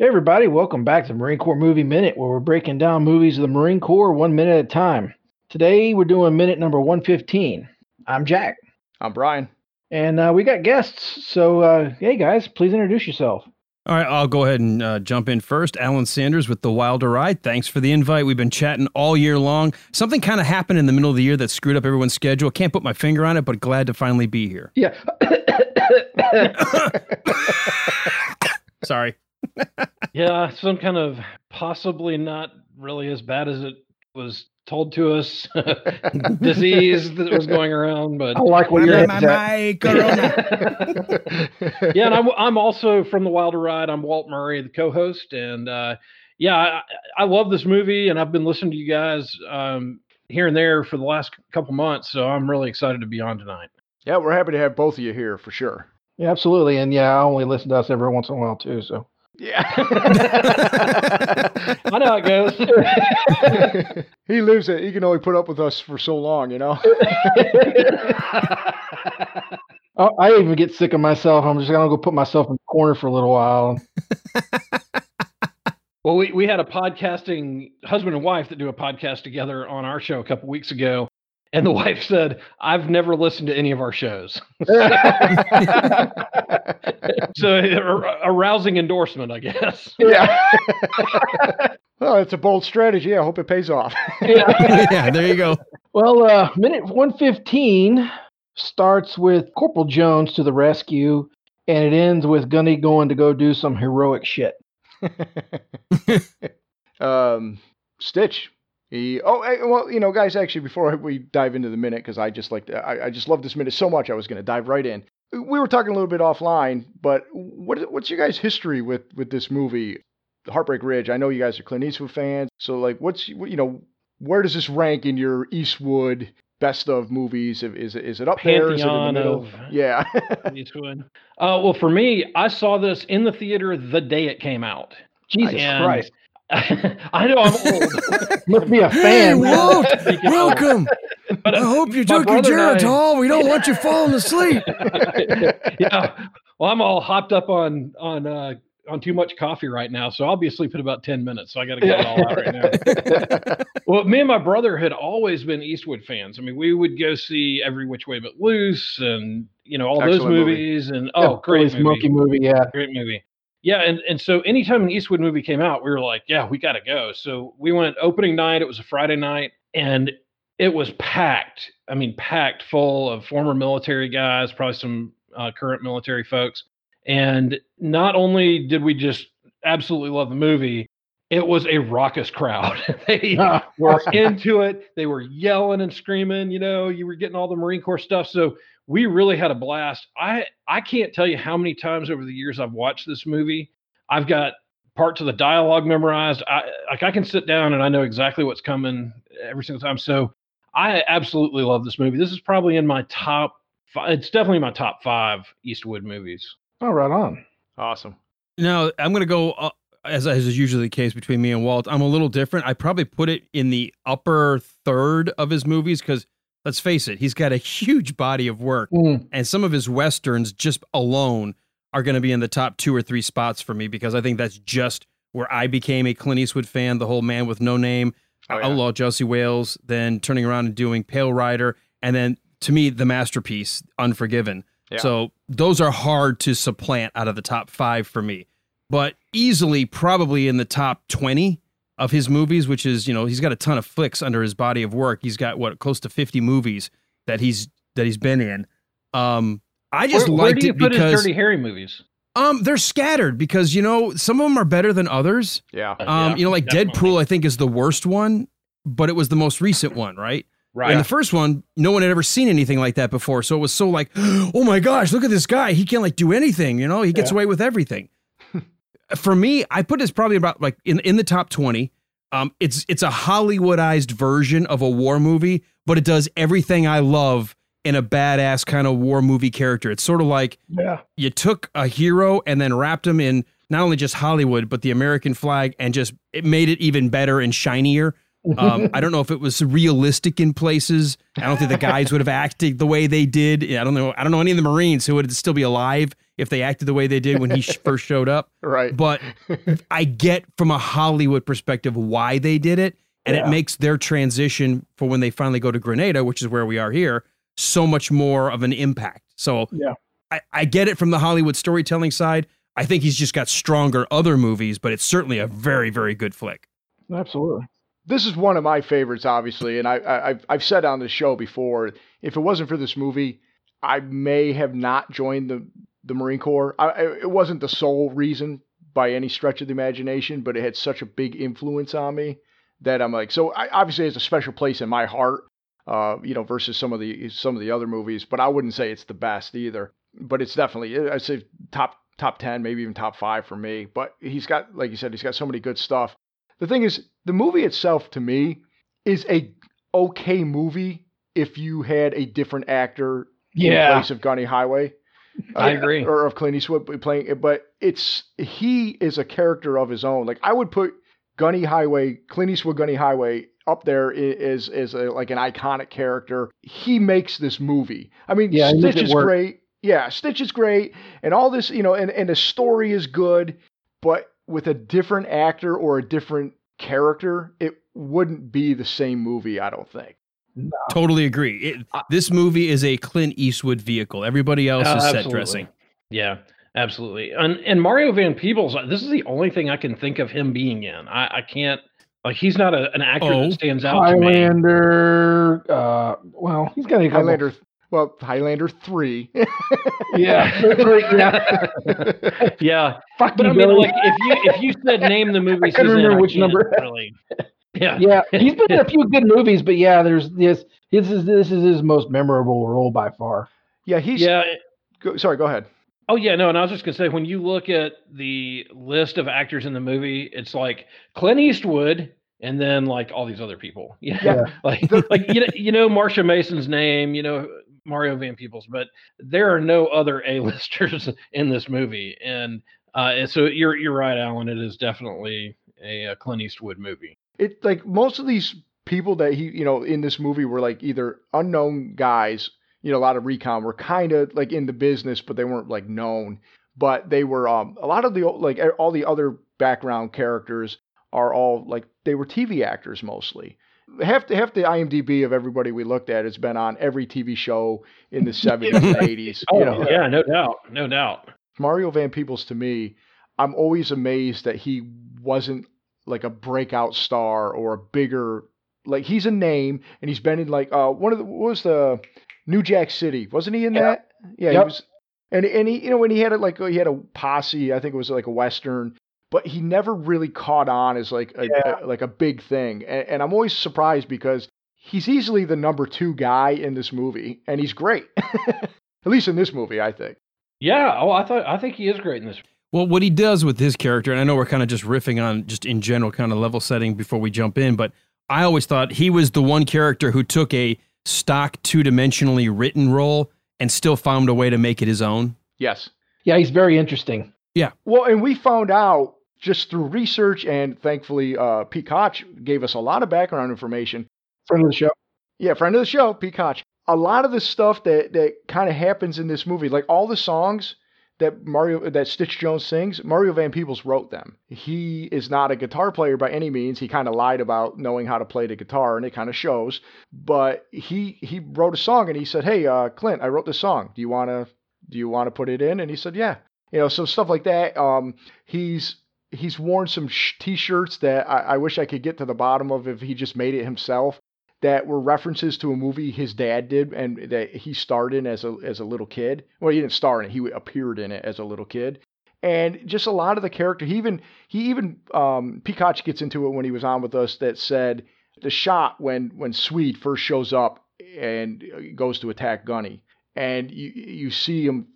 Hey everybody, welcome back to Marine Corps Movie Minute, where we're breaking down movies of the Marine Corps one minute at a time. Today we're doing minute number 115. I'm Jack, I'm Brian. and uh, we got guests. So, uh, hey guys, please introduce yourself. All right, I'll go ahead and uh, jump in first. Alan Sanders with The Wilder Ride. Thanks for the invite. We've been chatting all year long. Something kind of happened in the middle of the year that screwed up everyone's schedule. Can't put my finger on it, but glad to finally be here. Yeah. Sorry. Yeah, some kind of possibly not really as bad as it was told to us disease that was going around, but I like what you're My, my, yeah, and I'm I'm also from the Wilder Ride. I'm Walt Murray, the co-host, and uh, yeah, I, I love this movie, and I've been listening to you guys um, here and there for the last couple months, so I'm really excited to be on tonight. yeah, we're happy to have both of you here for sure. Yeah, absolutely. And yeah, I only listen to us every once in a while too. So, Yeah. I know how it goes. he lives it. He can only put up with us for so long, you know. oh, I even get sick of myself. I'm just gonna go put myself in the corner for a little while. Well, we, we had a podcasting husband and wife that do a podcast together on our show a couple weeks ago. And the wife said, I've never listened to any of our shows. so a, a rousing endorsement, I guess. yeah. well, it's a bold strategy. I hope it pays off. yeah, there you go. Well, uh, minute 115 starts with Corporal Jones to the rescue, and it ends with Gunny going to go do some heroic shit. um, Stitch. He, oh, well, you know, guys, actually, before we dive into the minute, because I just like, I, I just love this minute so much, I was going to dive right in. We were talking a little bit offline, but what, what's your guys' history with with this movie, Heartbreak Ridge? I know you guys are Clint Eastwood fans, so like, what's you know, where does this rank in your Eastwood best of movies? Is is it up there? Is it in the Pantheon middle? of- Yeah. Eastwood. Uh, well, for me, I saw this in the theater the day it came out. Jesus And- Christ. I know I'm old. Must be a fan. Hey. Walt, welcome. But, I uh, hope you took your and I- Geritol. We don't want you falling asleep. yeah. Well, I'm all hopped up on on uh, on too much coffee right now, so I'll be asleep in about ten minutes. So I got to get it all out right now. Well, me and my brother had always been Eastwood fans. I mean, we would go see Every Which Way But Loose, and you know all those Excellent movie. movies, and Yeah, oh, great Billy's movie. monkey movie. Yeah. great movie. Yeah, and and so anytime an Eastwood movie came out, we were like, yeah, we got to go. So we went opening night. It was a Friday night, and it was packed. I mean, packed full of former military guys, probably some uh, current military folks. And not only did we just absolutely love the movie, it was a raucous crowd. they were into it. They were yelling and screaming. You know, you were getting all the Marine Corps stuff. So we really had a blast. I I can't tell you how many times over the years I've watched this movie. I've got parts of the dialogue memorized. I like I can sit down and I know exactly what's coming every single time. So I absolutely love this movie. This is probably in my top. Five, it's definitely my top five Eastwood movies. Oh, right on. awesome. Now I'm going to go uh, as as is usually the case between me and Walt. I'm a little different. I probably put it in the upper third of his movies because let's face it, he's got a huge body of work, Mm. and some of his westerns just alone are going to be in the top two or three spots for me because I think that's just where I became a Clint Eastwood fan. The whole Man with No Name, Oh, yeah. Outlaw Josey Wales, then turning around and doing Pale Rider, and then to me the masterpiece Unforgiven. Yeah. So those are hard to supplant out of the top five for me, but easily probably in the top twenty of his movies, which is you know he's got a ton of flicks under his body of work. He's got what close to fifty movies that he's that he's been in. Um, I just where, where liked do you it put his because Dirty Harry movies? um they're scattered because you know some of them are better than others. Yeah. Um, Yeah, you know, like definitely. Dead Pool, I think is the worst one, but it was the most recent one, right? Right. And the first one, no one had ever seen anything like that before. So it was so like, oh my gosh, look at this guy. He can't like do anything, you know, he gets Yeah. away with everything. For me, I put this probably about like in, in the top 20. Um, it's it's a Hollywoodized version of a war movie, but it does everything I love in a badass kind of war movie character. It's sort of like Yeah. you took a hero and then wrapped him in not only just Hollywood, but the American flag and just it made it even better and shinier. Um, I don't know if it was realistic in places. I don't think the guys would have acted the way they did. I don't know. I don't know any of the Marines who would still be alive if they acted the way they did when he first showed up. Right. But I get from a Hollywood perspective why they did it, and Yeah. it makes their transition for when they finally go to Grenada, which is where we are here, so much more of an impact. So Yeah. I, I get it from the Hollywood storytelling side. I think he's just got stronger other movies, but it's certainly a very, very good flick. Absolutely. This is one of my favorites, obviously, and I, I, I've said on the show before. If it wasn't for this movie, I may have not joined the the Marine Corps. I- it wasn't the sole reason by any stretch of the imagination, but it had such a big influence on me that I'm like. So I, obviously, it's a special place in my heart. Uh, you know, versus some of the some of the other movies, but I wouldn't say it's the best either. But it's definitely I'd say top top ten, maybe even top five for me. But he's got, like you said, he's got so many good stuff. The thing is, the movie itself to me is a okay movie if you had a different actor yeah. in place of Gunny Highway. I Uh, agree. Or of Clint Eastwood playing it, but it's he is a character of his own. Like I would put Gunny Highway, Clint Eastwood Gunny Highway up there i- as as a, like an iconic character. He makes this movie. I mean, Yeah, Stitch is work. great. Yeah, Stitch is great, and all this, you know, and and the story is good, but with a different actor or a different character, it wouldn't be the same movie. I don't think. Totally agree. It, this movie is a Clint Eastwood vehicle. Everybody else Uh, is set dressing. Yeah, absolutely. And and Mario Van Peebles, uh, this is the only thing I can think of him being in. I, I can't like he's not a, an actor Oh. that stands out to me. Highlander. Uh, well, he's got a couple. Highlander, well, Highlander three. Yeah. yeah. Yeah, Fuck but you, I mean, Billy. like if you if you said name the movies, couldn't he's in, remember which can't number. Really. Yeah. yeah, he's been in a few good movies, but yeah, there's this. This is this is his most memorable role by far. yeah, he's. Yeah. Go, sorry, go ahead. Oh yeah, no, and I was just gonna say when you look at the list of actors in the movie, it's like Clint Eastwood and then like all these other people. Yeah. Yeah. Like like you know you know Marsha Mason's name, you know Mario Van Peebles, but there are no other A-listers in this movie. And uh so you're you're right, Alan. It is definitely a, uh Clint Eastwood movie. it like most of these people that he you know in this movie were like either unknown guys you know a lot of recon were kind of like in the business but they weren't like known but they were um a lot of the like all the other background characters are all like they were tv actors mostly half the half the imdb of everybody we looked at has been on every tv show in the 70s and 80s Oh you know yeah, no doubt. No doubt. Mario Van Peebles to me, I'm always amazed that he wasn't like a breakout star or a bigger like he's a name and he's been in like uh one of the what was the New Jack City wasn't he in Yeah. that yeah he was and and he you know when he had it like he had a posse I think it was like a western but he never really caught on as like a, Yeah. a- like a big thing and, and I'm always surprised because he's easily the number two guy in this movie and he's great at least in this movie I think Yeah. Oh, I thought I think he is great in this. Well, what he does with his character, and I know we're kind of just riffing on just in general kind of level setting before we jump in, but I always thought he was the one character who took a stock two dimensionally written role and still found a way to make it his own. yes Yeah, he's very interesting. Yeah. Well, and we found out just through research, and thankfully, uh, gave us a lot of background information. Friend of the show. Yeah, friend of the show, Pete Koch. A lot of the stuff that that kind of happens in this movie, like all the songs that Mario that Stitch Jones sings, Mario Van Peebles wrote them. He is not a guitar player by any means. He kind of lied about knowing how to play the guitar, and it kind of shows. But he he wrote a song, and he said, "Hey, uh, Clint, I wrote this song. Do you wanna do you want to put it in?" And he said, "Yeah." You know, so stuff like that. Um, he's he's worn some sh- t-shirts that I, I wish I could get to the bottom of if he just made it himself that were references to a movie his dad did and that he starred in as a as a little kid. Well, he didn't star in it; he appeared in it as a little kid. And just a lot of the character. He even he even um, Pete Koch gets into it when he was on with us. That said the shot when when Swede first shows up and uh, goes to attack Gunny, and you you see him.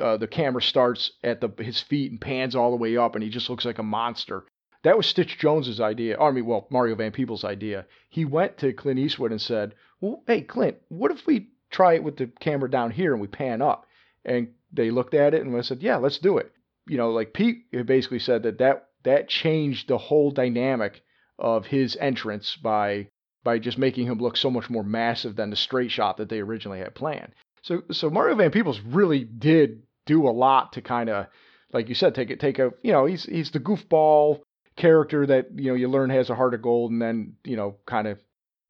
Uh, the camera starts at the his feet and pans all the way up, and he just looks like a monster. That was Stitch Jones's idea. Or, I mean, well, Mario Van Peebles' idea. He went to Clint Eastwood and said, "Well, hey, Clint, what if we try it with the camera down here and we pan up?" And they looked at it and said, "Yeah, let's do it." You know, like Pete basically said that that that changed the whole dynamic of his entrance by by just making him look so much more massive than the straight shot that they originally had planned. So so Mario Van Peebles really did do a lot to kind of like you said take it take a you know he's he's the goofball character that you know you learn has a heart of gold and then you know kind of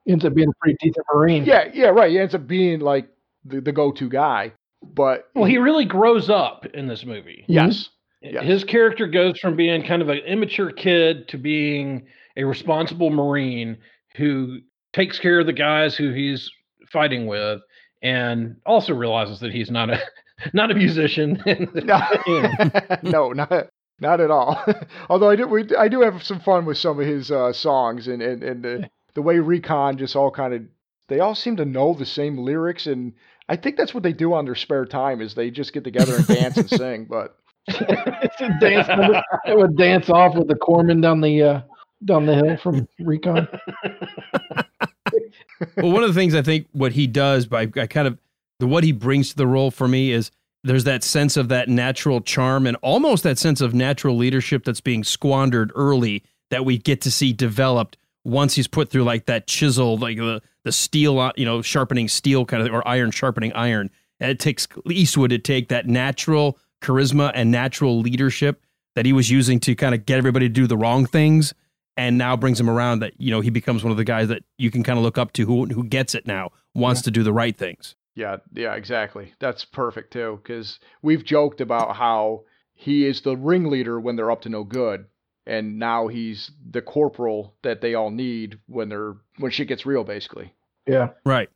ends up being a pretty decent marine. yeah yeah right he ends up being like the, the go-to guy but Well, he really grows up in this movie. yes mm-hmm. Yes. His character goes from being kind of an immature kid to being a responsible Marine who takes care of the guys who he's fighting with and also realizes that he's not a not a musician. no, no, not not at all. Although I do, we, I do have some fun with some of his uh, songs and and and the, the way Recon just all kind of they all seem to know the same lyrics and I think that's what they do on their spare time is they just get together and dance and sing. But It's a dance number. It would dance off with the corpsman down the uh, down the hill from Recon. Well, one of the things I think what he does by I kind of what he brings to the role for me is there's that sense of that natural charm and almost that sense of natural leadership that's being squandered early that we get to see developed once he's put through like that chisel, like the the steel, uh, you know, sharpening steel kind of or iron sharpening iron. And it takes Eastwood to take that natural charisma and natural leadership that he was using to kind of get everybody to do the wrong things and now brings him around that you know he becomes one of the guys that you can kind of look up to who who gets it now wants to do the right things yeah, yeah, exactly. That's perfect too because we've joked about how he is the ringleader when they're up to no good, and now he's the corporal that they all need when they're when shit gets real, basically. Yeah. right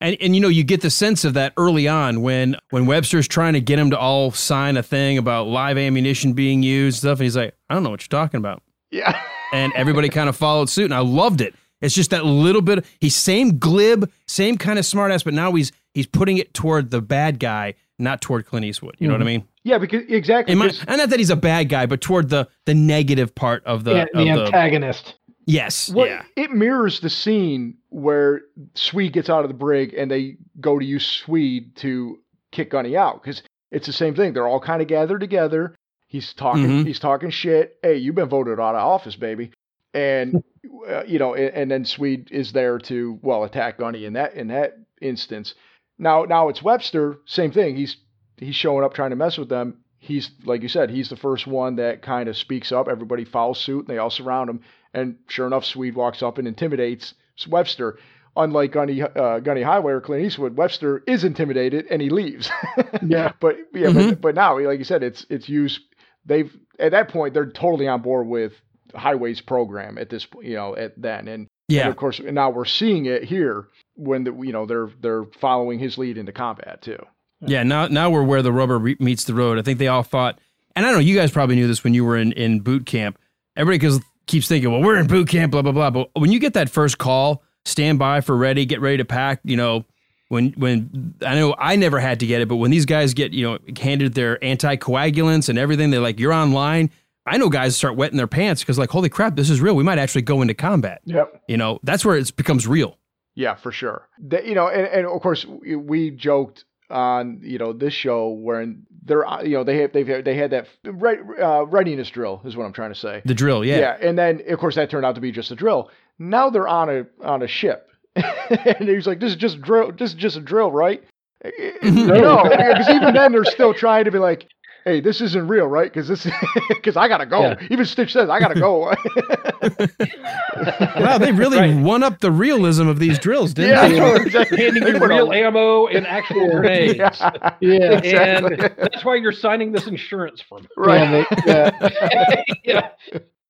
and and you know you get the sense of that early on when when Webster's trying to get him to all sign a thing about live ammunition being used stuff and he's like I don't know what you're talking about Yeah. and everybody kind of followed suit and I loved it it's just that little bit he's same glib same kind of smartass but now he's he's putting it toward the bad guy not toward Clint Eastwood you know what I mm-hmm. mean Yeah, because exactly. In my, 'cause- and not that he's a bad guy, but toward the the negative part of the, The, of the the antagonist. yes, Well, yeah, it mirrors the scene where Swede gets out of the brig and they go to use Swede to kick Gunny out because it's the same thing. They're all kind of gathered together. He's talking. Mhm. He's talking shit. Hey, you've been voted out of office, baby. And uh, you know, and, and then Swede is there to well attack Gunny in that in that instance. Now, now it's Webster. Same thing. He's he's showing up trying to mess with them. He's like you said. He's the first one that kind of speaks up. Everybody follows suit, and they all surround him. And sure enough, Swede walks up and intimidates Webster. Unlike Gunny, uh, Gunny Highway or Clint Eastwood, Webster is intimidated and he leaves. Yeah. but yeah, but, but now, like you said, it's it's used. They've at that point they're totally on board with Highway's program at this, you know, at then, and, and yeah. of course now we're seeing it here when the you know they're they're following his lead into combat too. Yeah, now now we're where the rubber re- meets the road. I think they all thought, and I don't know, you guys probably knew this when you were in, in boot camp. Everybody keeps thinking, well, we're in boot camp, blah blah blah. But when you get that first call, stand by for ready, get ready to pack. You know, when when I know I never had to get it, but when these guys get you know handed their anticoagulants and everything, they're like, you're online. I know guys start wetting their pants because like, holy crap, this is real. We might actually go into combat. Yep. You know, that's where it becomes real. Yeah, for sure. The, you know, and, and of course we, joked on you know this show where they're uh, you know they have they've they had that uh, readiness drill is what I'm trying to say. The drill, yeah. yeah. and then of course that turned out to be just a drill. Now they're on a on a ship, and he's like, "This is just a drill. This is just a drill, right?" Eh, eh, eh, no, because even then they're still trying to be like, "Hey, this isn't real, right?" Because this because I gotta go. Yeah. Even Stitch says I gotta go. Wow, they really Right. won up the realism of these drills, didn't yeah, they? no, exactly. handing They you real all- ammo and actual grenades. Yeah, Yeah. exactly. And that's why you're signing this insurance from. right. Yeah, yeah.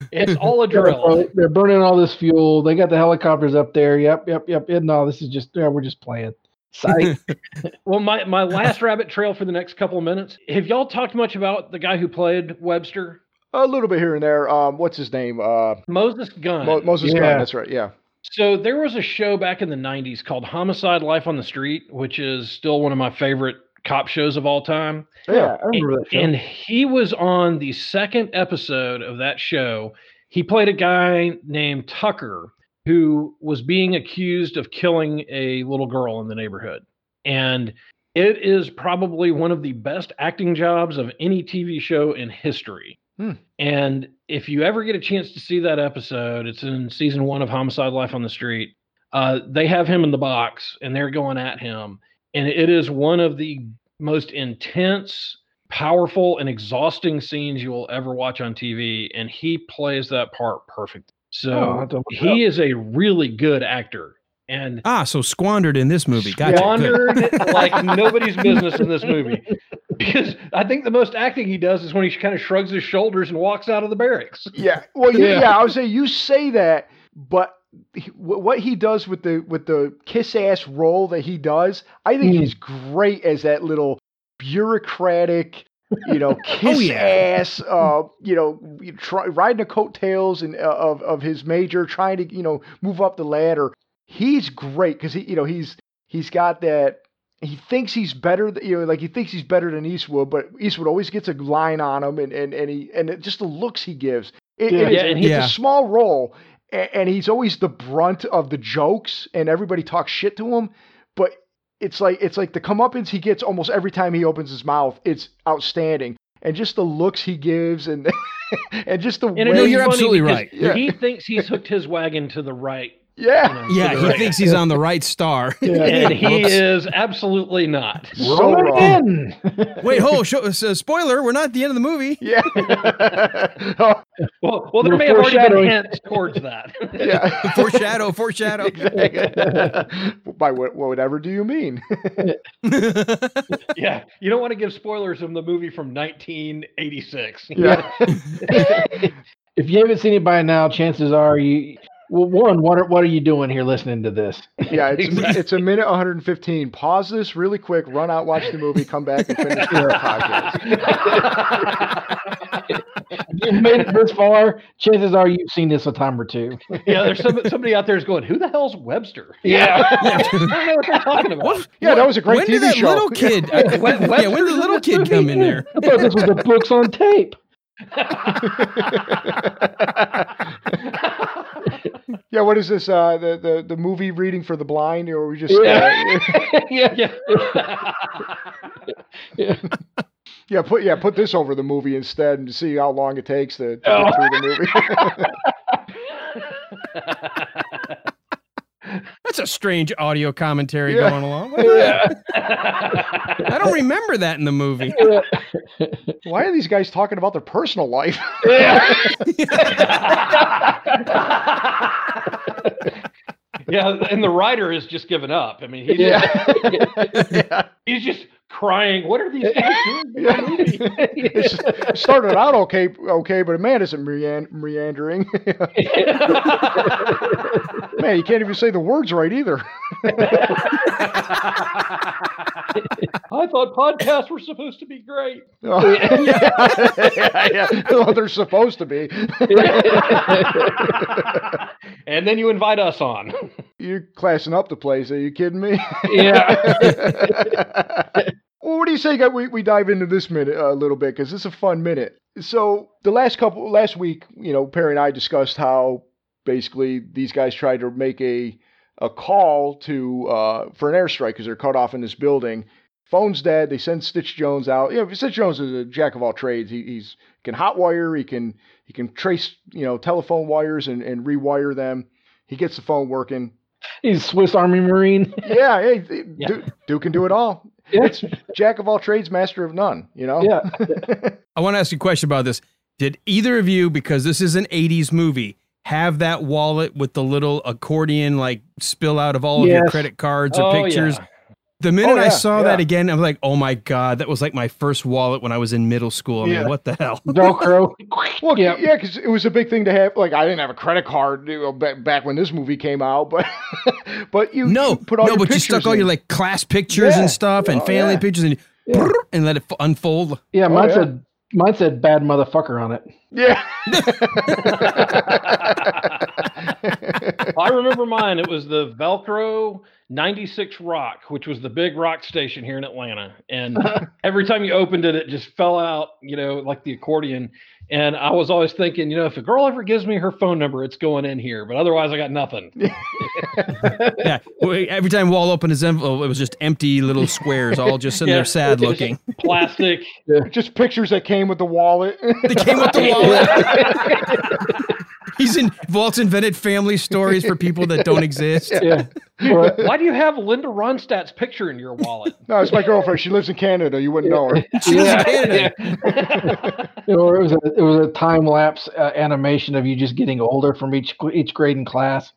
Yeah. It's all a drill. they're burning all this fuel. They got the helicopters up there. Yep, yep, yep. Yeah, no, this is just yeah, we're just playing. Psych. Well, my, my last rabbit trail for the next couple of minutes. Have y'all talked much about the guy who played Webster? A little bit here and there. Um, what's his name? Uh, Moses Gunn. Mo- Moses Yeah. Gunn. That's right. Yeah. So there was a show back in the 90s called Homicide Life on the Street, which is still one of my favorite cop shows of all time. yeah, I remember that show. And he was on the second episode of that show. He played a guy named Tucker who was being accused of killing a little girl in the neighborhood. And it is probably one of the best acting jobs of any TV show in history. Hmm. And if you ever get a chance to see that episode, it's in season one of Homicide Life on the Street. Uh, they have him in the box and they're going at him. And it is one of the most intense, powerful, and exhausting scenes you will ever watch on TV. And he plays that part perfect. Oh, So have to look he is a really good actor. And Ah, so squandered in this movie. Gotcha. Squandered like nobody's business in this movie. Because I think the most acting he does is when he kind of shrugs his shoulders and walks out of the barracks. Yeah. Well, you- Yeah. yeah. I would say you say that, but he- wh- what he does with the with the kiss ass role that he does, I think Hmm. he's great as that little bureaucratic, you know, kiss yeah. ass, uh, you know, try, riding the coattails and uh, of of his major, trying to you know move up the ladder. He's great because he, you know, he's he's got that. He thinks he's better, th- you know, like he thinks he's better than Eastwood, but Eastwood always gets a line on him, and and and he and it, just the looks he gives. It, Yeah. it is- Yeah, and he- it's Yeah. a small role, and, he's always the brunt of the jokes, and everybody talks shit to him. But it's like it's like the comeuppance he gets almost every time he opens his mouth. It's outstanding, and just the looks he gives, and and just the And way. No, you're absolutely right. Yeah. He thinks he's hooked his wagon to the right. Yeah, you know, Yeah, he right. thinks he's on the right star. And he is absolutely not. so Roll it wrong. Wait, hold. Show, uh, spoiler: We're not at the end of the movie. Yeah. oh, Well, well, there We're may have already been foreshadowing. hints towards that. yeah. Foreshadow, foreshadow. exactly. By what, whatever do you mean? yeah, you don't want to give spoilers of the movie from 1986. yeah. if you haven't seen it by now, chances are you. Well, one, what are what are you doing here listening to this? Yeah, it's Exactly. it's a minute 115. Pause this really quick, run out, watch the movie, come back and finish the podcast. If you've made it this far, chances are you've seen this a time or two. yeah, there's some, somebody out there is going, "Who the hell's Webster?" Yeah. I don't know what they're talking about. What? Yeah, that was a great when TV did that show. little kid? I- When- yeah, when did the little kid come in there? I thought this was the books on tape. yeah, what is this? Uh, the, the the movie reading for the blind, or we just Yeah. uh, yeah. yeah. yeah. yeah put yeah put this over the movie instead and see how long it takes to, to Oh. get through the movie. That's a strange audio commentary Yeah. going along. Yeah. I don't remember that in the movie. Why are these guys talking about their personal life? yeah, and the writer has just given up. I mean, he's, yeah. yeah. he's just crying. What are these guys doing? in Yeah. the movie?" It's- it started out okay, okay, but man, isn't meandering. man, you can't even say the words right either. I thought podcasts were supposed to be great. Oh, yeah, yeah, yeah. Well, they're supposed to be. And then you invite us on. You're classing up the place. Are you kidding me? Yeah. well, what do you say? We we dive into this minute a little bit because it's a fun minute. So the last couple last week, you know, Perry and I discussed how basically these guys tried to make a a call to uh, for an airstrike because they're cut off in this building. Phone's dead. They send Stitch Jones out. Yeah, Stitch Jones is a jack of all trades. He he's can hotwire. He can he can trace you know telephone wires and, and rewire them. He gets the phone working. He's Swiss Army Marine. Yeah, hey, Duke, Duke can do it all. Yeah. It's jack of all trades, master of none. You know. Yeah. I want to ask you a question about this. Did either of you, because this is an 80s movie, have that wallet with the little accordion like spill out of all of your credit cards or Oh, pictures? yeah. The minute Oh, I yeah, saw that again, I'm like, oh my God, that was like my first wallet when I was in middle school. I mean, Yeah. what the hell? Velcro. Well, Yeah. yeah, because it was a big thing to have. Like, I didn't have a credit card you know, back, back when this movie came out, but but you No, you put all no, your but you pictures stuck all your like class pictures Yeah. and stuff and Oh, family yeah. pictures and Yeah. and let it f- unfold. Yeah, oh, mine yeah. said mine said bad motherfucker on it. yeah. I remember mine. It was the Velcro 96 Rock, which was the big rock station here in Atlanta. And every time you opened it, it just fell out, you know, like the accordion. And I was always thinking, you know, if a girl ever gives me her phone number, it's going in here. But otherwise, I got nothing. yeah. Every time Walt opened his envelope, it was just empty little squares, all just sitting Yeah. there sad looking. Plastic. Just pictures that came with the wallet. They came with the wallet. He's in Walt's invented family stories for people that don't exist. Yeah. Or, Why do you have Linda Ronstadt's picture in your wallet? no, it's my girlfriend. She lives in Canada. You wouldn't know her. She was Yeah. in Canada. it was a it was a time lapse uh, animation of you just getting older from each each grade in class.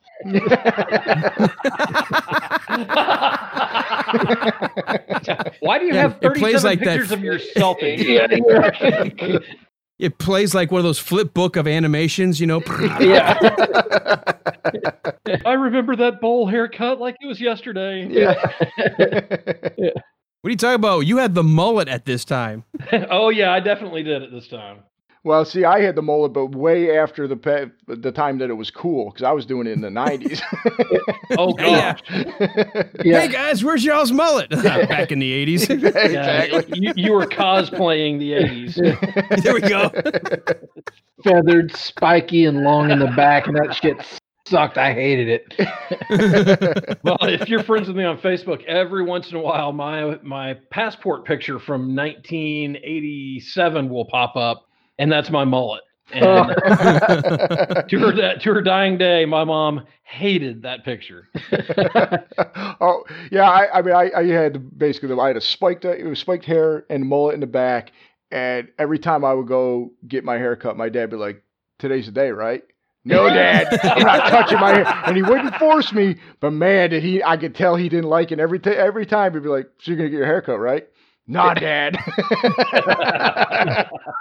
Why do you Yeah, have it plays 37 like pictures f- of yourself in Yeah, yeah. It plays like one of those flip book of animations, you know. yeah. I remember that bowl haircut like it was yesterday. Yeah, What are you talking about? You had the mullet at this time. oh yeah, I definitely did it this time. Well, see, I had the mullet, but way after the pe- the time that it was cool because I was doing it in the '90s. Oh gosh. Yeah. Hey guys, where's y'all's mullet? Back in the 80s. Yeah, exactly. you, you were cosplaying the 80s. there we go. Feathered, spiky, and long in the back, and that shit sucked. I hated it. Well, if you're friends with me on Facebook, every once in a while my my passport picture from 1987 will pop up, and that's my mullet. And oh. to her da- to her dying day, my mom hated that picture. oh yeah, I, I mean, I, I had basically I had a spiked uh, it was spiked hair and mullet in the back, and every time I would go get my hair cut, my dad would be like, "Today's the day, right?" No, Dad, I'm not touching my hair, and he wouldn't force me. But man, did he! I could tell he didn't like it. Every t- every time he'd be like, "So you're gonna get your hair cut, right?" Nah, Dad.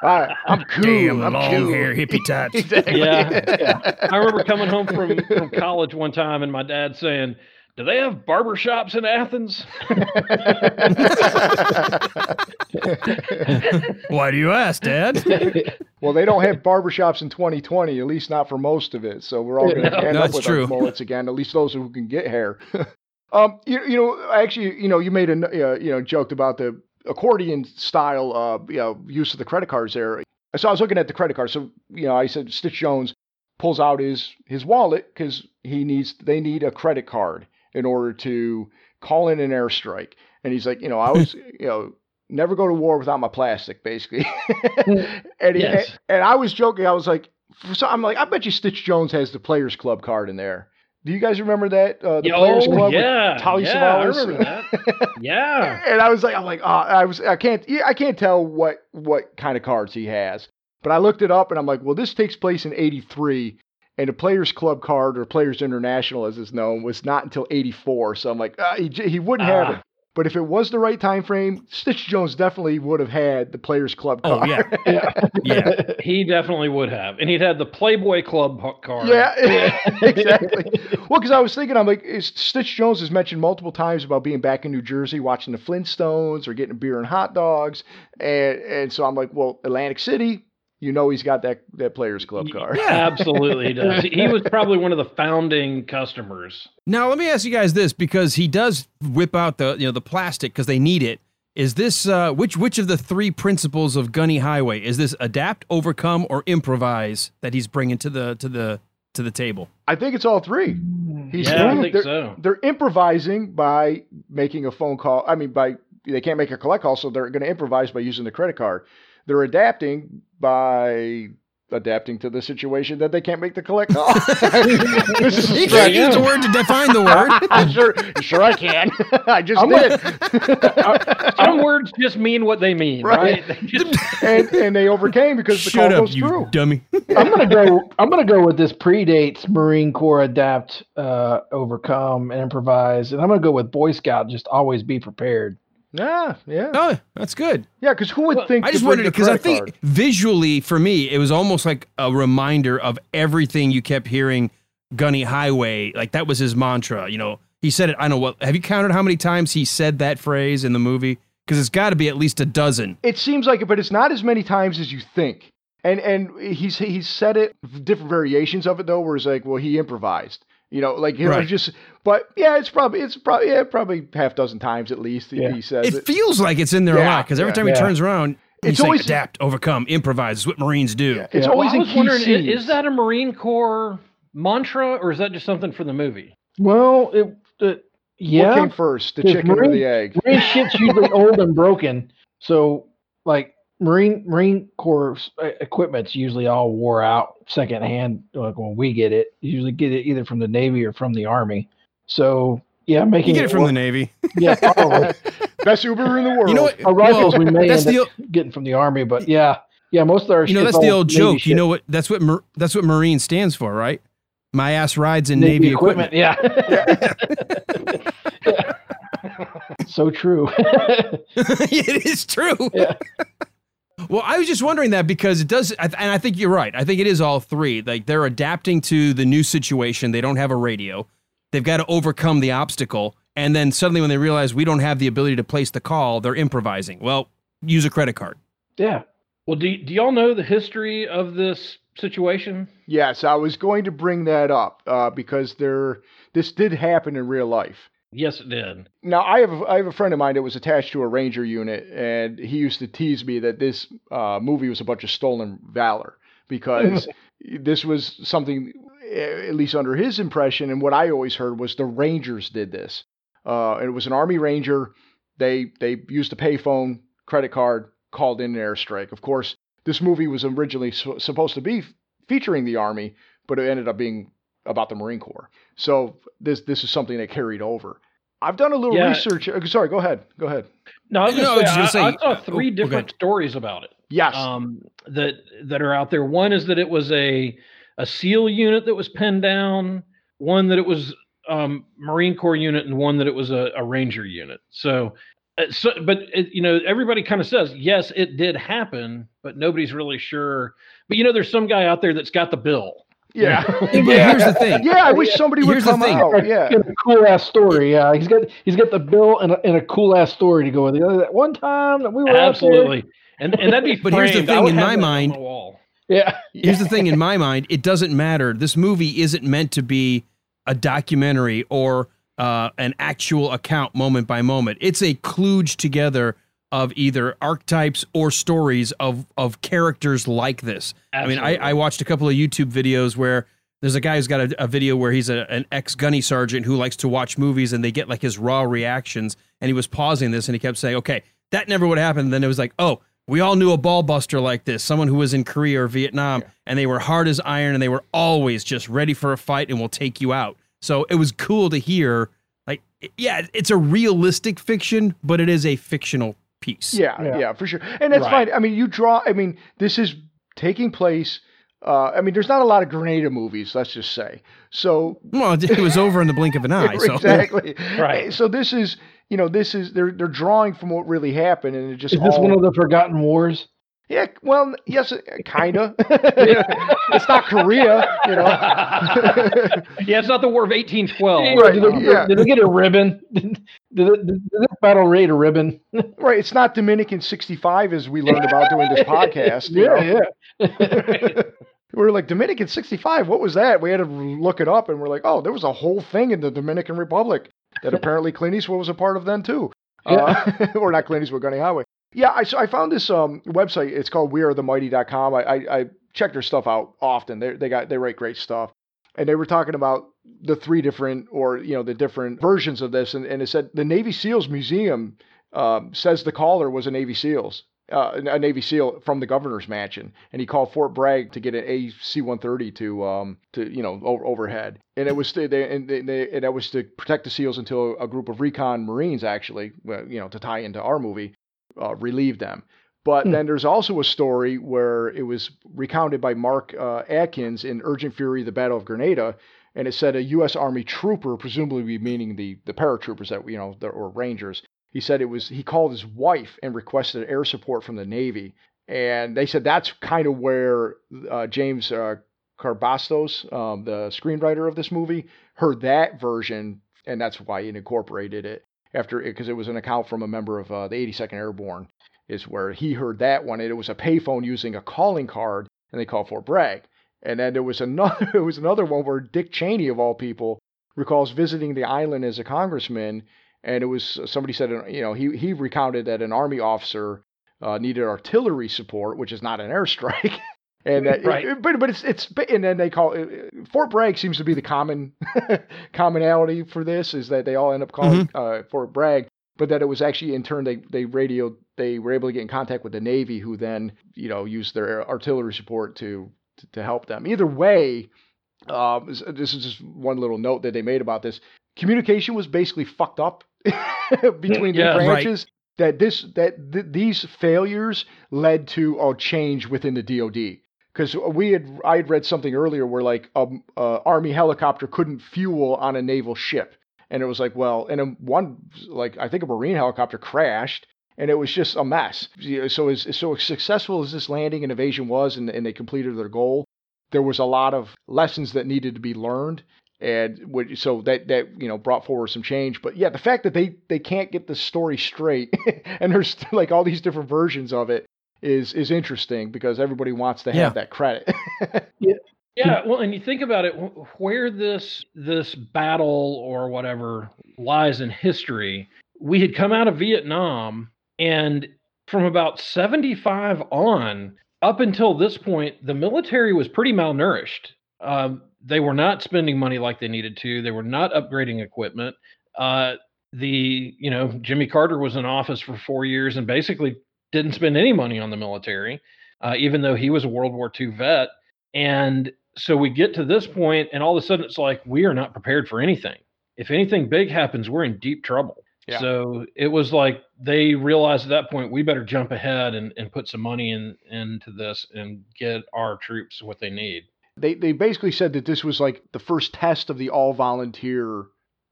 I, I'm cool. Damn I'm long cool. hair hippie types. Exactly. Yeah. I remember coming home from, from college one time and my dad saying, Do they have barber shops in Athens? Why do you ask, Dad? Well, they don't have barbershops in 2020, at least not for most of it. So we're all going to No, end no, up that's with true. our mullets again. At least those who can get hair. um, you, you know, actually, you know, you made a uh, you know joked about the accordion style, uh, you know, use of the credit cards there. So I was looking at the credit card. So you know, I said Stitch Jones pulls out his his wallet because he needs they need a credit card in order to call in an airstrike. And he's like, you know, I was, you know, never go to war without my plastic, basically. and, he, Yes. and I was joking. I was like, some, I'm like, I bet you Stitch Jones has the Players Club card in there. Do you guys remember that? Uh, the Players Club. with yeah. Telly yeah, Savalas? I remember that. Yeah. and I was like, I'm like, oh, I was, I can't, yeah, I can't tell what what kind of cards he has. But I looked it up, and I'm like, well, this takes place in '83, and the Players Club card or Players International, as it's known, was not until '84. So I'm like, uh, he he wouldn't have Ah. it. But if it was the right time frame, Stitch Jones definitely would have had the Players Club Oh, card. yeah. Yeah. He definitely would have. And he'd had the Playboy Club ho- card. Yeah, exactly. Well, because I was thinking, I'm like, is- Stitch Jones has mentioned multiple times about being back in New Jersey, watching the Flintstones or getting a beer and hot dogs, and and so I'm like, well, Atlantic City, you know, he's got that that Players Club card. Yeah, Absolutely he does. He was probably one of the founding customers. Now let me ask you guys this because he does whip out the you know the plastic because they need it. Is this uh, which which of the three principles of Gunny Highway is this adapt, overcome, or improvise that he's bringing to the to the to the table? I think it's all three. He's Yeah, I think they're, so. they're improvising by making a phone call. I mean, by they can't make a collect call, so they're going to improvise by using the credit card. They're adapting by adapting to the situation that they can't make the collect call. this is He a can't use the word to define the word. I'm sure, sure I can. I just I'm did. Some words just mean what they mean, Right. right? They just- and and they overcame because the Shut call up, goes you through. dummy. I'm gonna go. I'm gonna go with this predates Marine Corps adapt, uh, overcome, and improvise, and I'm gonna go with Boy Scout. Just always be prepared. Yeah, yeah, Oh, that's good. yeah. Because who would Well, think? I just bring wondered because I think card? visually for me it was almost like a reminder of everything you kept hearing Gunny Highway. Like that was his mantra. You know, he said it. I don't know what. Have you counted how many times he said that phrase in the movie? Because it's got to be at least a dozen. it seems like it, but it's not as many times as you think. And and he's he's said it different variations of it though, where it's like, well, he improvised, You know, like you know, Right. just. But yeah, it's probably it's probably yeah, probably half dozen times at least. he- Yeah. He says It it. feels like it's in there a lot because every yeah. time he Yeah. turns around, he's It's saying always- adapt, overcome, improvise. It's what Marines do. Yeah, It's Yeah. always Well, I in was key wondering, scenes. is that a Marine Corps mantra or is that just something for the movie? Well, it, it yeah. What came first, the Because chicken or the egg? Marine shit's usually old and broken. So, like Marine Marine Corps equipment's usually all wore out secondhand. Like when we get it, you usually get it either from the Navy or from the Army. So, yeah, You making get it from the Navy. yeah, probably. Best Uber in the world. You know what? Our rifles we may that's end the up getting from the Army, but yeah, yeah, most of our you know that's the old Navy joke. You know what? That's what Mar- that's what Marine stands for, right? My ass rides in Navy, Navy, equipment. Yeah. so true. it is true. Yeah. Well, I was just wondering that because it does, and I think you're right. I think it is all three. Like they're adapting to the new situation. They don't have a radio. They've got to overcome the obstacle, and then suddenly, when they realize we don't have the ability to place the call, they're improvising. Well, use a credit card. yeah. Well, do, do y'all know the history of this situation? Yes, I was going to bring that up uh, because there this did happen in real life. Yes, it did. Now I have I have a friend of mine that was attached to a ranger unit, and he used to tease me that this uh, movie was a bunch of stolen valor because this was something, at least under his impression, and what I always heard was the Rangers did this. Uh, and it was an Army Ranger. They they used a payphone, credit card, called in an airstrike. Of course, this movie was originally su- supposed to be featuring the Army, but it ended up being about the Marine Corps. So this this is something that carried over. I've done a little Yeah. research. uh, Sorry, go ahead. Go ahead. No, I was, gonna say, just I, gonna saw say- three oh, okay. different stories about it. Yes. um, that that are out there. One is that it was a a SEAL unit that was pinned down. One that it was um, Marine Corps unit, and one that it was a, a Ranger unit. So, uh, so but it, you know, everybody kind of says yes, it did happen, but nobody's really sure. But you know, there's some guy out there that's got the bill. Yeah. But here's the thing. yeah. I wish somebody would Here's the come thing. out. Yeah. A cool ass story. Yeah, he's got he's got the bill and a, and a cool ass story to go with it. That one time that we were Absolutely, and and that'd be. But here's the thing, in my mind- my wall. out there. Yeah, Here's the thing in my mind, it doesn't matter. This movie isn't meant to be a documentary or uh, an actual account moment by moment. It's a kludge together of either archetypes or stories of of characters like this. I mean, I, I watched a couple of YouTube videos where there's a guy who's got a, a video where he's a, an ex gunny sergeant who likes to watch movies and they get like his raw reactions. And he was pausing this and he kept saying, okay, that never would happen. And then it was like, oh, we all knew a ball buster like this, someone who was in Korea or Vietnam, and they were hard as iron and they were always just ready for a fight and will take you out. So it was cool to hear, like, yeah, it's a realistic fiction, but it is a fictional piece. Yeah, Yeah. yeah, for sure. And that's Right. fine. I mean, you draw. I mean, this is taking place. Uh, I mean, there's not a lot of Grenada movies. Let's just say. So Well, it was over in the blink of an eye. So exactly. Right. So this is, you know, this is they're they're drawing from what really happened, and it just is this all, one of the forgotten wars? Yeah. Well, yes, kinda. it's not Korea, you know. yeah, it's not the War of 1812. Right, Did they, yeah. did they get a ribbon? Did, did, did, did this battle rate a ribbon? right. It's not Dominican 65 as we learned about doing this podcast. yeah, know. yeah. we were like Dominican 65. What was that? We had to look it up, and we're like, oh, there was a whole thing in the Dominican Republic that apparently Clint Eastwood was a part of then too. Uh, or not Clint Eastwood, Gunny Highway. Yeah, I, so I found this um, website. It's called WeAreTheMighty.com. I, I, I check their stuff out often. They they got they write great stuff, and they were talking about the three different or you know the different versions of this, and, and it said the Navy SEALs Museum um, says the caller was a Navy SEALs. Uh, a Navy SEAL from the governor's mansion, and he called Fort Bragg to get an AC-130 to, um, to you know, over, overhead, and it was to, they, and, they, and that was to protect the SEAls until a group of recon Marines actually, well, you know, to tie into our movie, uh, relieved them. But Hmm. then there's also a story where it was recounted by Mark uh, Atkins in Urgent Fury: The Battle of Grenada, and it said a U.S. Army trooper, presumably meaning the the paratroopers that you know, the, or Rangers. He said it was he called his wife and requested air support from the Navy, and they said that's kind of where uh, James uh, Carabatsos, um, the screenwriter of this movie, heard that version, and that's why he incorporated it after because it was an account from a member of uh, the 82nd Airborne is where he heard that one. And it was a payphone using a calling card, and they called Fort Bragg. And then there was another it was another one where Dick Cheney of all people recalls visiting the island as a congressman, and it was somebody said you know he he recounted that an army officer uh, needed artillery support, which is not an airstrike. and that, Right. but but it's it's and then they call it, Fort Bragg seems to be the common commonality for this is that they all end up calling uh, Fort Bragg, but that it was actually in turn they they radioed they were able to get in contact with the Navy, who then you know used their artillery support to to, to help them. Either way, um, this is just one little note that they made about this. Communication was basically fucked up between the Yeah. Right. branches. That this that th- these failures led to a change within the DoD because we had I had read something earlier where like a, a army helicopter couldn't fuel on a naval ship, and it was like well, and then one like I think a marine helicopter crashed, and it was just a mess. So as so successful as this landing and evasion was, and, and they completed their goal, there was a lot of lessons that needed to be learned. And so that that you know brought forward some change, but yeah, the fact that they they can't get the story straight, and there's like all these different versions of it, is is interesting because everybody wants to have Yeah. that credit. Yeah, well, and you think about it, where this this battle or whatever lies in history. We had come out of Vietnam, and from about seventy five on, up until this point, the military was pretty malnourished. Um, they were not spending money like they needed to. They were not upgrading equipment. Uh, the you know Jimmy Carter was in office for four years and basically didn't spend any money on the military, uh, even though he was a World War II vet. And so we get to this point, and all of a sudden it's like we are not prepared for anything. If anything big happens, we're in deep trouble. Yeah. So it was like they realized at that point we better jump ahead and, and put some money in into this and get our troops what they need. they they basically said that this was like the first test of the all volunteer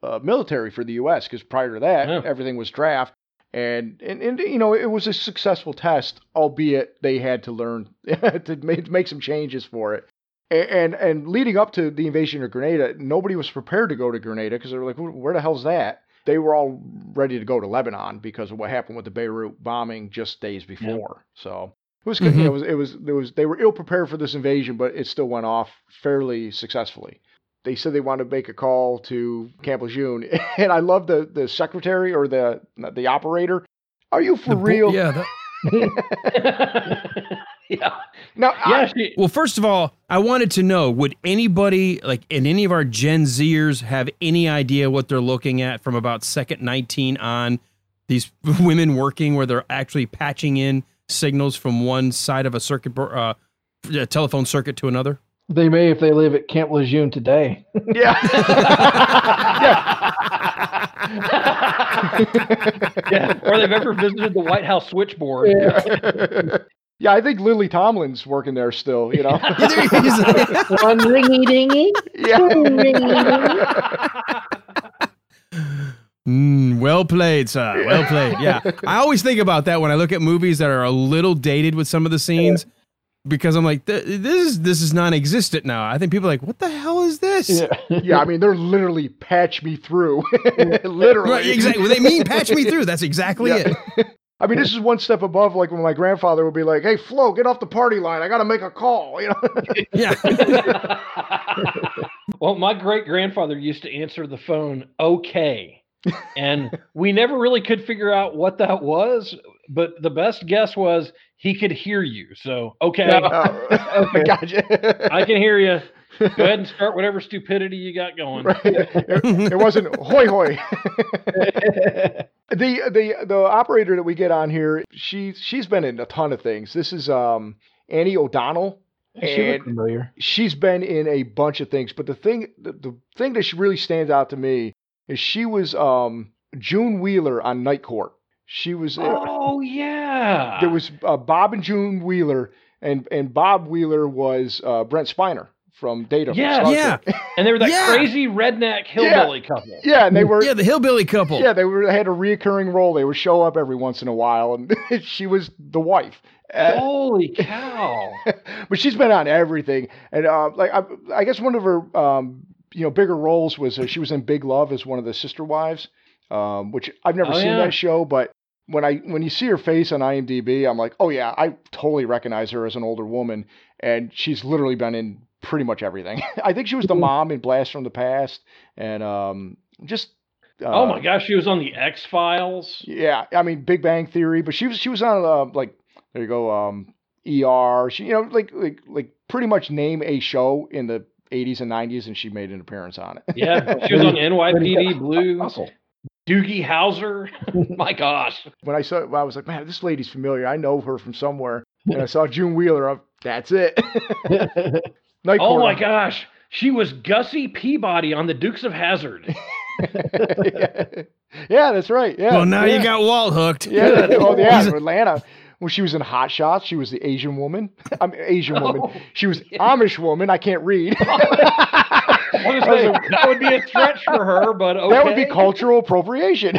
uh, military for the U.S. because prior to that Yeah. everything was draft. And, and and you know it was a successful test, albeit they had to learn to make, make some changes for it. And and leading up to the invasion of Grenada, nobody was prepared to go to Grenada because they were like, where the hell's that? They were all ready to go to Lebanon because of what happened with the Beirut bombing just days before. So it was, you know, mm-hmm. it was it was there was they were ill prepared for this invasion, but it still went off fairly successfully. They said they wanted to make a call to Camp Lejeune, and I love the the secretary or the the operator. Are you for The bo- real? Yeah. that- yeah. No, Yeah. I, She, Well, first of all, I wanted to know would anybody, like, in any of our Gen Zers, have any idea what they're looking at from about second 19 on? These women working where they're actually patching in signals from one side of a circuit, uh, a telephone circuit to another? They may if they live at Camp Lejeune today. yeah. yeah. Or they've ever visited the White House switchboard. yeah, I think Lily Tomlin's working there still. You know. One ringy dingy. yeah. Mm, well played, sir. Well played. Yeah. I always think about that when I look at movies that are a little dated with some of the scenes because I'm like, this is this is non-existent now. I think people are like, what the hell is this? Yeah. yeah, I mean, they're literally patch me through. literally. Right, exactly. Well, they mean patch me through. That's exactly Yeah. it. I mean, this is one step above, like when my grandfather would be like, "Hey, Flo, get off the party line. I got to make a call." You know. Yeah. well, my great grandfather used to answer the phone okay. And we never really could figure out what that was, but the best guess was he could hear you. So, okay, Oh, gotcha. I can hear you. Go ahead and start whatever stupidity you got going. Right. It, it wasn't hoy hoy. the the the operator that we get on here, she she's been in a ton of things. This is um Annie O'Donnell. She and familiar. She's been in a bunch of things, but the thing the, the thing that she really stands out to me is she was um June Wheeler on Night Court. She was Oh yeah. there was uh, Bob and June Wheeler, and and Bob Wheeler was uh, Brent Spiner from Data. from Yeah. Star Yeah. And they were that Yeah. crazy redneck hillbilly couple. yeah, and they were Yeah, the hillbilly couple. yeah they were they had a reoccurring role. They would show up every once in a while, and she was the wife. Uh, Holy cow. but she's been on everything, and uh, like I, I guess one of her um, you know bigger roles was uh, she was in Big Love as one of the sister wives, um, which I've never Oh, seen yeah. that show, but when I when you see her face on IMDb, I'm like, oh yeah, I totally recognize her as an older woman, and she's literally been in pretty much everything. I think she was the mom in Blast from the Past, and um, just uh, oh my gosh, she was on the X Files. yeah, I mean Big Bang Theory, but she was she was on uh, like there you go um, ER. She you know like like like pretty much name a show in the 80s and 90s, and she made an appearance on it. Yeah, she was on NYPD Blue. Hustle. Doogie Howser. my gosh. when I saw, it, I was like, man, this lady's familiar. I know her from somewhere. And I saw June Wheeler. I'm, That's it. Night Oh my gosh. She was Gussie Peabody on the Dukes of Hazzard. yeah, that's right. Yeah. well, now yeah. you got Walt hooked. Yeah. Oh, yeah. He's- Atlanta. When she was in Hot Shots, she was the Asian woman. I'm Asian woman. Oh, She was Amish woman. I can't read. I was that would be a stretch for her, but okay. That would be cultural appropriation.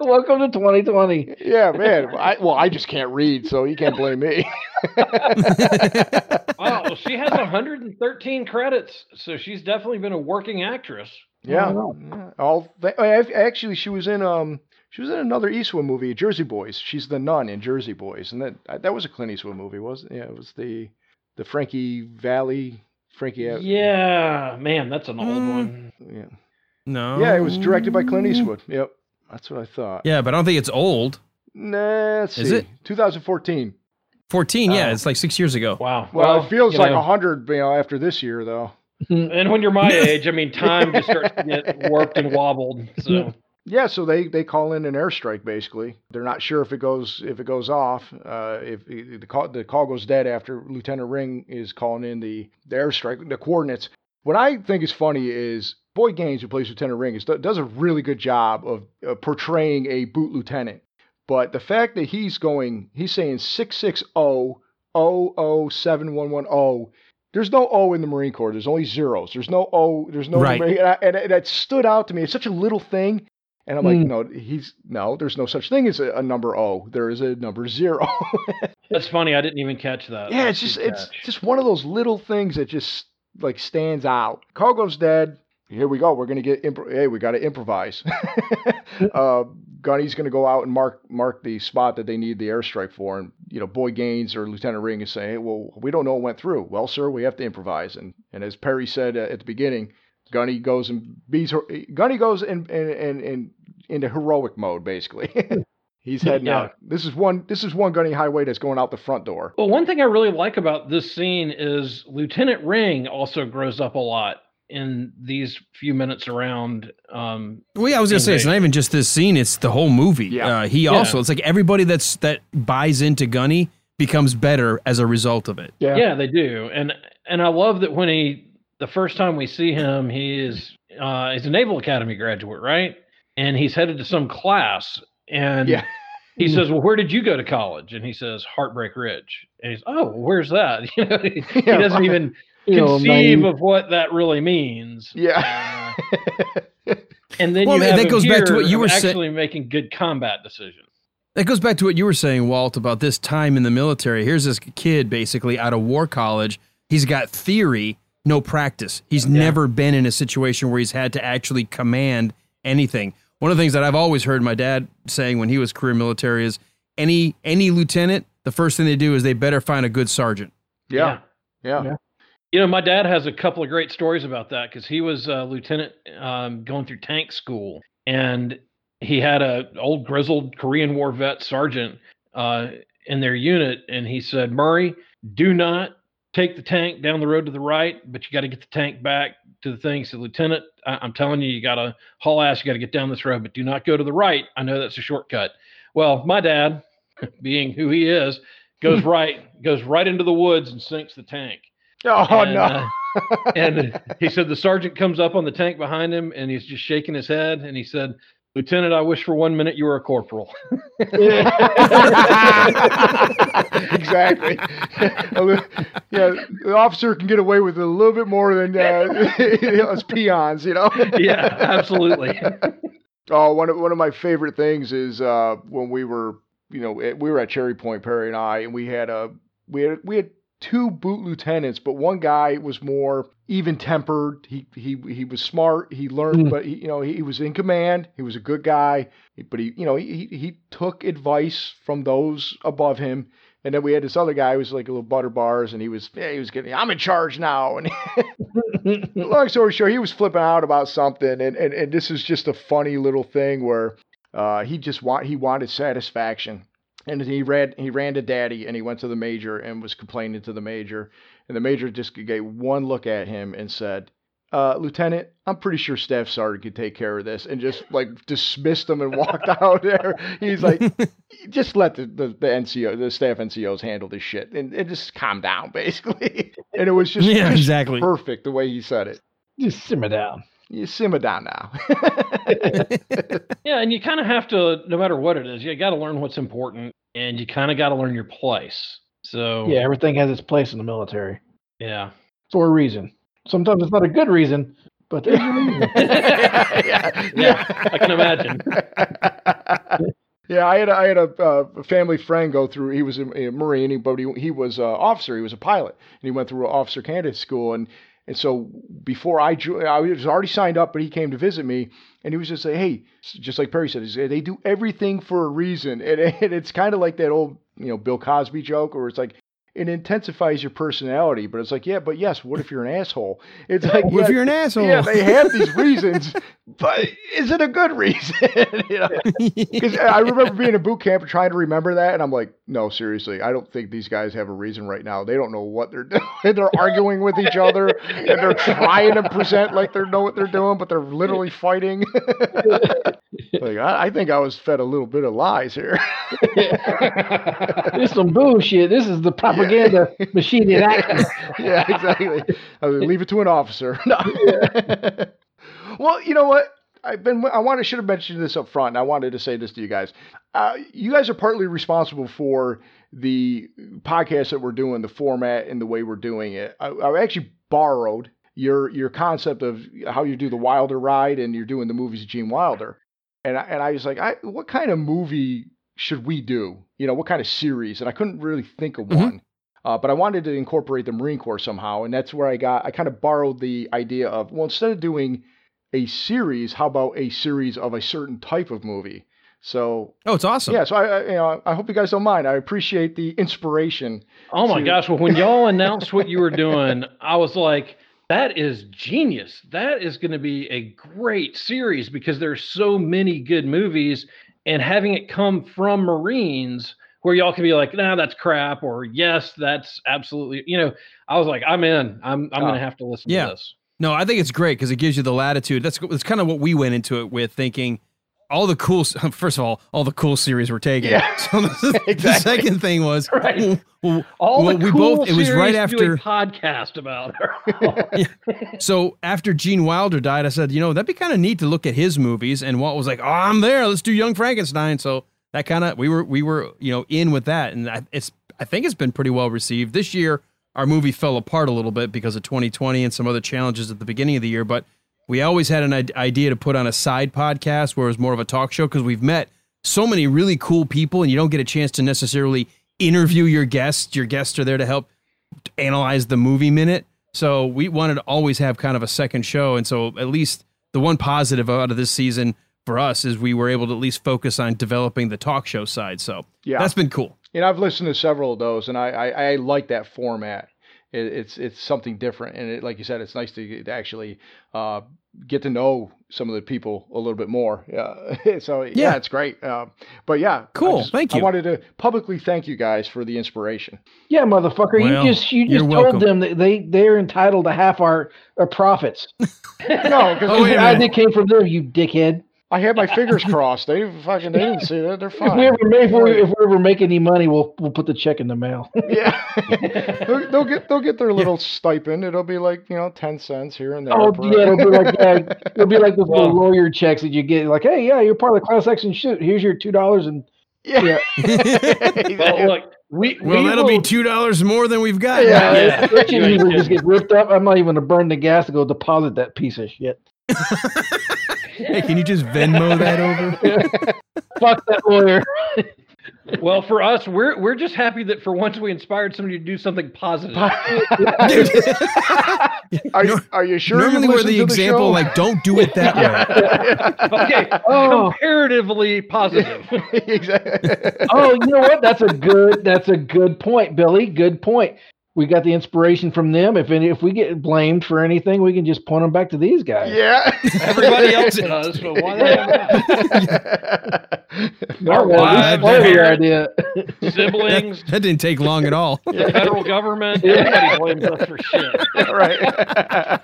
Welcome to 2020. yeah, man. I, well, I just can't read, so you can't blame me. Wow, well, she has 113 credits, so she's definitely been a working actress. Yeah. Wow. yeah. All th- actually, she was in um she was in another Eastwood movie, Jersey Boys. She's the nun in Jersey Boys, and that that was a Clint Eastwood movie, wasn't it? Yeah, it was the the Frankie Valli Frankie. Yeah, man, that's an old Mm. one. yeah. no. Yeah, it was directed by Clint Eastwood. Yep, that's what I thought. Yeah, but I don't think it's old. Nah, let's Is see. it? 2014. 14, yeah, Oh. it's like six years ago. Wow. Well, it feels like a know, 100, you know, after this year though. And when you're my age, I mean, time just starts to get warped and wobbled. So Yeah, so they they call in an airstrike basically. They're not sure if it goes if it goes off. Uh, if the call the call goes dead after Lieutenant Ring is calling in the, the airstrike, the coordinates. What I think is funny is Boyd Gaines, who plays Lieutenant Ring, is, does a really good job of uh, portraying a boot lieutenant. But the fact that he's going, he's saying six six zero zero zero seven one one zero. There's no O in the Marine Corps. There's only zeros. There's no O. There's no. Right. And, I, and, it stood out to me. It's such a little thing. And I'm like, Hmm. no, he's no, there's no such thing as a, a number O. There is a number zero. that's funny. I didn't even catch that. yeah, That's it's just it's catch. just one of those little things that just like stands out. Call goes dead. Here we go. We're gonna get impro- hey, we got to improvise. uh, Gunny's gonna go out and mark mark the spot that they need the airstrike for, and you know, Boyd Gaines or Lieutenant Ring is saying, hey, well, we don't know what went through. Well, sir, we have to improvise. And and as Perry said uh, at the beginning, Gunny goes and beats her. Gunny goes in in, in, in into heroic mode basically. He's heading Yeah. out. This is one. This is one Gunny Highway that's going out the front door. Well, one thing I really like about this scene is Lieutenant Ring also grows up a lot in these few minutes around. Um, Well, yeah, I was gonna say it's not even just this scene; it's the whole movie. Yeah. Uh, he Yeah. also, it's like everybody that's that buys into Gunny becomes better as a result of it. Yeah. yeah. they do, and and I love that when he the first time we see him, he is uh, he's a Naval Academy graduate, right? And he's headed to some class, and Yeah. he says, "Well, where did you go to college?" And he says, "Heartbreak Ridge." And he's, "Oh, where's that?" You know, he, he doesn't right. even You conceive naive- of what that really means. Yeah. And then Well, you that have him goes back to what you were of say- actually making good combat decisions. That goes back to what you were saying, Walt, about this time in the military. Here's this kid basically out of war college. He's got theory, no practice. He's never been in a situation where he's had to actually command anything. One of the things that I've always heard my dad saying when he was career military is any any lieutenant, the first thing they do is they better find a good sergeant. yeah. Yeah. Yeah. You know, my dad has a couple of great stories about that because he was a lieutenant um, going through tank school, and he had a old grizzled Korean War vet sergeant uh, in their unit, and he said, "Murray, do not take the tank down the road to the right, but you got to get the tank back to the thing." Said, "Lieutenant, I- I'm telling you, you got to haul ass. You got to get down this road, but do not go to the right. I know that's a shortcut." Well, my dad, being who he is, goes right, goes right into the woods and sinks the tank. Oh And, no. uh, and he said the sergeant comes up on the tank behind him and he's just shaking his head and he said, Lieutenant, I wish for one minute you were a corporal. exactly. yeah, the officer can get away with a little bit more than uh, us peons, you know. yeah, absolutely. Oh, one of one of my favorite things is uh, when we were, you know, at, we were at Cherry Point, Perry and I, and we had a we had we had two boot lieutenants, but one guy was more even tempered. He he he was smart. He learned, Mm. but he, you know he, he was in command. He was a good guy, but he you know he he, he took advice from those above him. And then we had this other guy who was like a little butter bars, and he was yeah, he was getting I'm in charge now. And long story short, he was flipping out about something, and and, and this is just a funny little thing where uh, he just want he wanted satisfaction. And he ran he ran to daddy and he went to the major and was complaining to the major. And the major just gave one look at him and said, uh, Lieutenant, I'm pretty sure Staff Sergeant could take care of this, and just like dismissed him and walked out there. He's like, just let the, the, the NCO, the staff NCOs handle this shit, and, and just calm down, basically. And it was just, Yeah, just exactly. perfect the way he said it. Just simmer down. You simmer down now. Yeah, and you kind of have to, no matter what it is, you got to learn what's important, and you kind of got to learn your place. So Yeah, everything has its place in the military yeah. for a reason. Sometimes it's not a good reason, but there's a reason. yeah, Yeah, I can imagine. yeah, I had a, I had a, uh, family friend go through. He was a, a Marine, but he he was an officer. He was a pilot, and he went through an officer candidate school. And and so before I jo- I was already signed up, but he came to visit me, and he was just like, hey, just like Perry said, they do everything for a reason, and, and it's kind of like that old you know Bill Cosby joke, where it's like. It intensifies your personality, but it's like, yeah, but yes, what if you're an asshole? It's like, What if you're an asshole? yeah, they have these reasons, but is it a good reason? you know? Because I remember being in boot camp and trying to remember that, and I'm like, no, seriously, I don't think these guys have a reason right now. They don't know what they're doing. they're arguing with each other, and they're trying to present like they know what they're doing, but they're literally fighting. like, I, I think I was fed a little bit of lies here. This is some bullshit. This is the propaganda machine in action. yeah, exactly. I would leave it to an officer. No. well, you know what? I've been. I wanted should have mentioned this up front. And I wanted to say this to you guys. Uh, you guys are partly responsible for the podcast that we're doing, the format and the way we're doing it. I, I actually borrowed your your concept of how you do the Wilder ride and you're doing the movies of Gene Wilder. And I, and I was like, I, what kind of movie should we do? You know, what kind of series? And I couldn't really think of Mhm. one. Uh, but I wanted to incorporate the Marine Corps somehow, and that's where I got. I kind of borrowed the idea of well, instead of doing a series, how about a series of a certain type of movie? So oh, it's awesome. yeah, so I, I you know I hope you guys don't mind. I appreciate the inspiration. Oh my to- gosh! Well, when y'all announced what you were doing, I was like, "That is genius! That is going to be a great series because there's so many good movies, and having it come from Marines, where y'all can be like, "Nah, that's crap," or "Yes, that's absolutely," you know. I was like, "I'm in. I'm I'm Oh. going to have to listen Yeah. to this." No, I think it's great because it gives you the latitude. That's that's kind of what we went into it with, thinking all the cool. First of all, all the cool series we're taking. Yeah. So the, the second thing was, Right. well, All well, the we cool both. It was right series to do a after. podcast about her. So after Gene Wilder died, I said, you know, that'd be kind of neat to look at his movies. And Walt was like, oh, I'm there. Let's do Young Frankenstein. So that kind of we were we were you know in with that, and I, it's I think it's been pretty well received this year. Our movie fell apart a little bit because of 2020 and some other challenges at the beginning of the year, but we always had an idea to put on a side podcast where it was more of a talk show because we've met so many really cool people, and you don't get a chance to necessarily interview your guests. Your guests are there to help analyze the movie minute. So we wanted to always have kind of a second show. And so at least the one positive out of this season for us is we were able to at least focus on developing the talk show side. So Yeah, that's been cool. You know, I've listened to several of those, and I I, I like that format. It, it's it's something different, and it, like you said, it's nice to, to actually uh, get to know some of the people a little bit more. Yeah, so yeah, Yeah. it's great. Uh, but yeah, I Cool. Thank you. I wanted to publicly thank you guys for the inspiration. Yeah, motherfucker. Well, you just you you're just welcome. told them that they they're entitled to half our, our profits. No, because Oh, wait a I came from there, you dickhead. I had my fingers crossed. They fucking they didn't see that. They're fine. If fine. we ever make, if we, if we ever make any money, we'll we'll put the check in the mail. yeah, they'll, they'll get they'll get their little stipend. It'll be like you know ten cents here and there. oh per- yeah, it'll be like yeah, it'll be like those little Well- lawyer checks that you get. Like, hey, yeah, you're part of the class action shoot. Here's your two dollars and yeah. yeah. well, look, we Well, we that'll will- be two dollars more than we've got. Yeah, Yeah. that shit You ain't usually just get ripped up. I'm not even gonna burn the gas to go deposit that piece of shit. Hey, can you just Venmo that over? Fuck that lawyer. Well, for us, we're we're just happy that for once we inspired somebody to do something positive. are, you, are you sure? Normally, you we're the the example, show? like, don't do it that way. okay, Oh. comparatively positive. exactly. oh, you know what? That's a good. That's a good point, Billy. Good point. We got the inspiration from them. If any, if we get blamed for anything, we can just point them back to these guys. Yeah. Everybody else does, but why not? No, Our well, wives, your idea. siblings, That didn't take long at all. the federal government, everybody blames us for shit. right.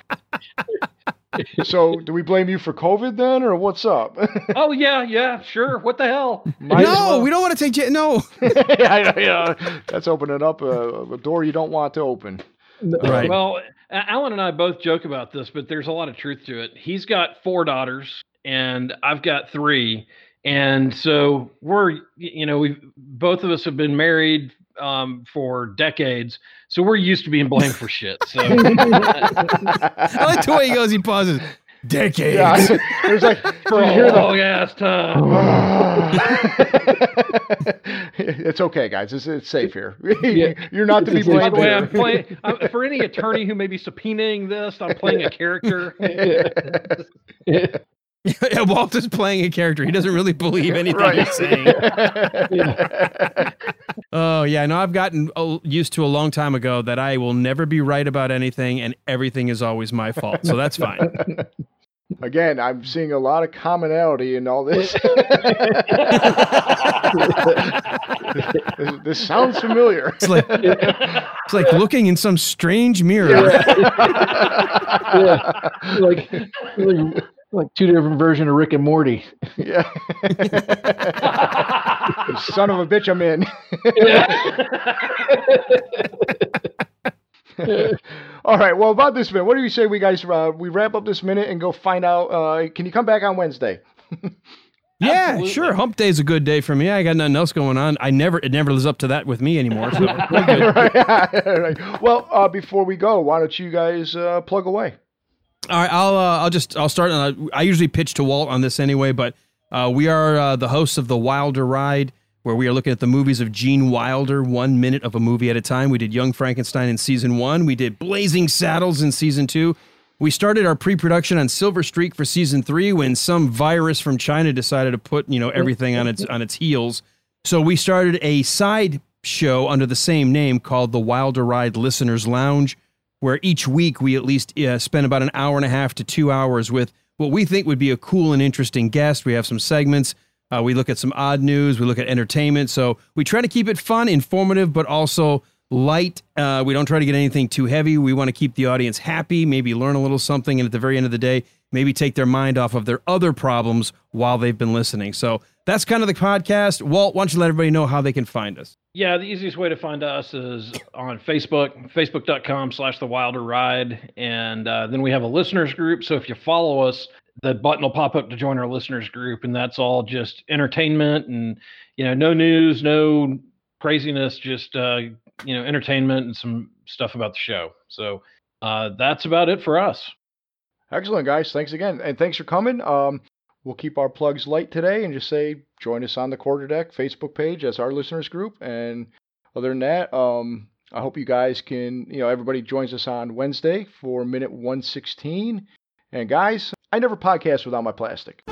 so, do we blame you for COVID then, or what's up? Oh yeah, yeah, sure. What the hell? Might no, well. we don't want to take j- no. I know, yeah, that's opening up a, a door you don't want to open. Right. Well, Alan and I both joke about this, but there's a lot of truth to it. He's got four daughters, and I've got three, and so we're, you know, we both of us have been married um, for decades, so we're used to being blamed for shit. So I like the way he goes. He pauses. Decades. yeah, there's like for a long ass time. it's okay, guys. It's, it's safe here. Yeah. You're not to be It's- By blamed. the way. I'm playing I'm, for any attorney who may be subpoenaing this. I'm playing a character. yeah, is playing a character. He doesn't really believe anything he's saying. Oh yeah, no, I've gotten uh, used to a long time ago that I will never be right about anything, and everything is always my fault. So that's fine. Again, I'm seeing a lot of commonality in all this. this, this sounds familiar. It's like it's like looking in some strange mirror. yeah, like, like like two different versions of Rick and Morty. Yeah. Son of a bitch, I'm in. All right. Well, about this minute, what do you say we guys uh, we wrap up this minute and go find out? Uh, can you come back on Wednesday? Yeah, Absolutely. sure. Hump day is a good day for me. I got nothing else going on. I never it never lives up to that with me anymore. So right. right. Well, uh, before we go, why don't you guys uh, plug away? All right, I'll uh, I'll just I'll start. Uh, I usually pitch to Walt on this anyway, but uh, we are uh, the hosts of the Wilder Ride, where we are looking at the movies of Gene Wilder, one minute of a movie at a time. We did Young Frankenstein in season one. We did Blazing Saddles in season two. We started our pre-production on Silver Streak for season three when some virus from China decided to put you know everything on its on its heels. So we started a side show under the same name called the Wilder Ride Listeners Lounge, where each week we at least uh, spend about an hour and a half to two hours with what we think would be a cool and interesting guest. We have some segments. Uh, we look at some odd news. We look at entertainment. So we try to keep it fun, informative, but also light. Uh, we don't try to get anything too heavy. We want to keep the audience happy, maybe learn a little something, and at the very end of the day, maybe take their mind off of their other problems while they've been listening. So that's kind of the podcast. Walt, why don't you let everybody know how they can find us? Yeah, the easiest way to find us is on Facebook, facebook.com slash the wilder ride. And uh, then we have a listeners group. So if you follow us, the button will pop up to join our listeners group. And that's all just entertainment and, you know, no news, no craziness, just, uh, you know, entertainment and some stuff about the show. So uh, that's about it for us. Excellent, guys. Thanks again, and thanks for coming. Um, we'll keep our plugs light today, and just say join us on the Quarterdeck Facebook page as our listeners group. And other than that, um, I hope you guys can, you know, everybody joins us on Wednesday for minute one sixteen. And guys, I never podcast without my plastic.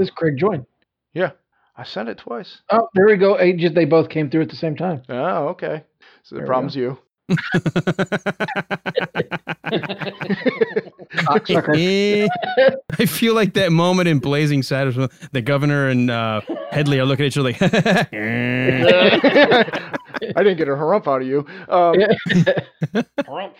This Craig Join. yeah, I sent it twice. Oh, there we go. Hey, just they both came through at the same time. Oh, okay. So the There we problem's you. Eh, I feel like that moment in Blazing Saddles when the governor and uh, Hedley are looking at each other like, eh. I didn't get a harump out of you. Um, Yeah. Harumph.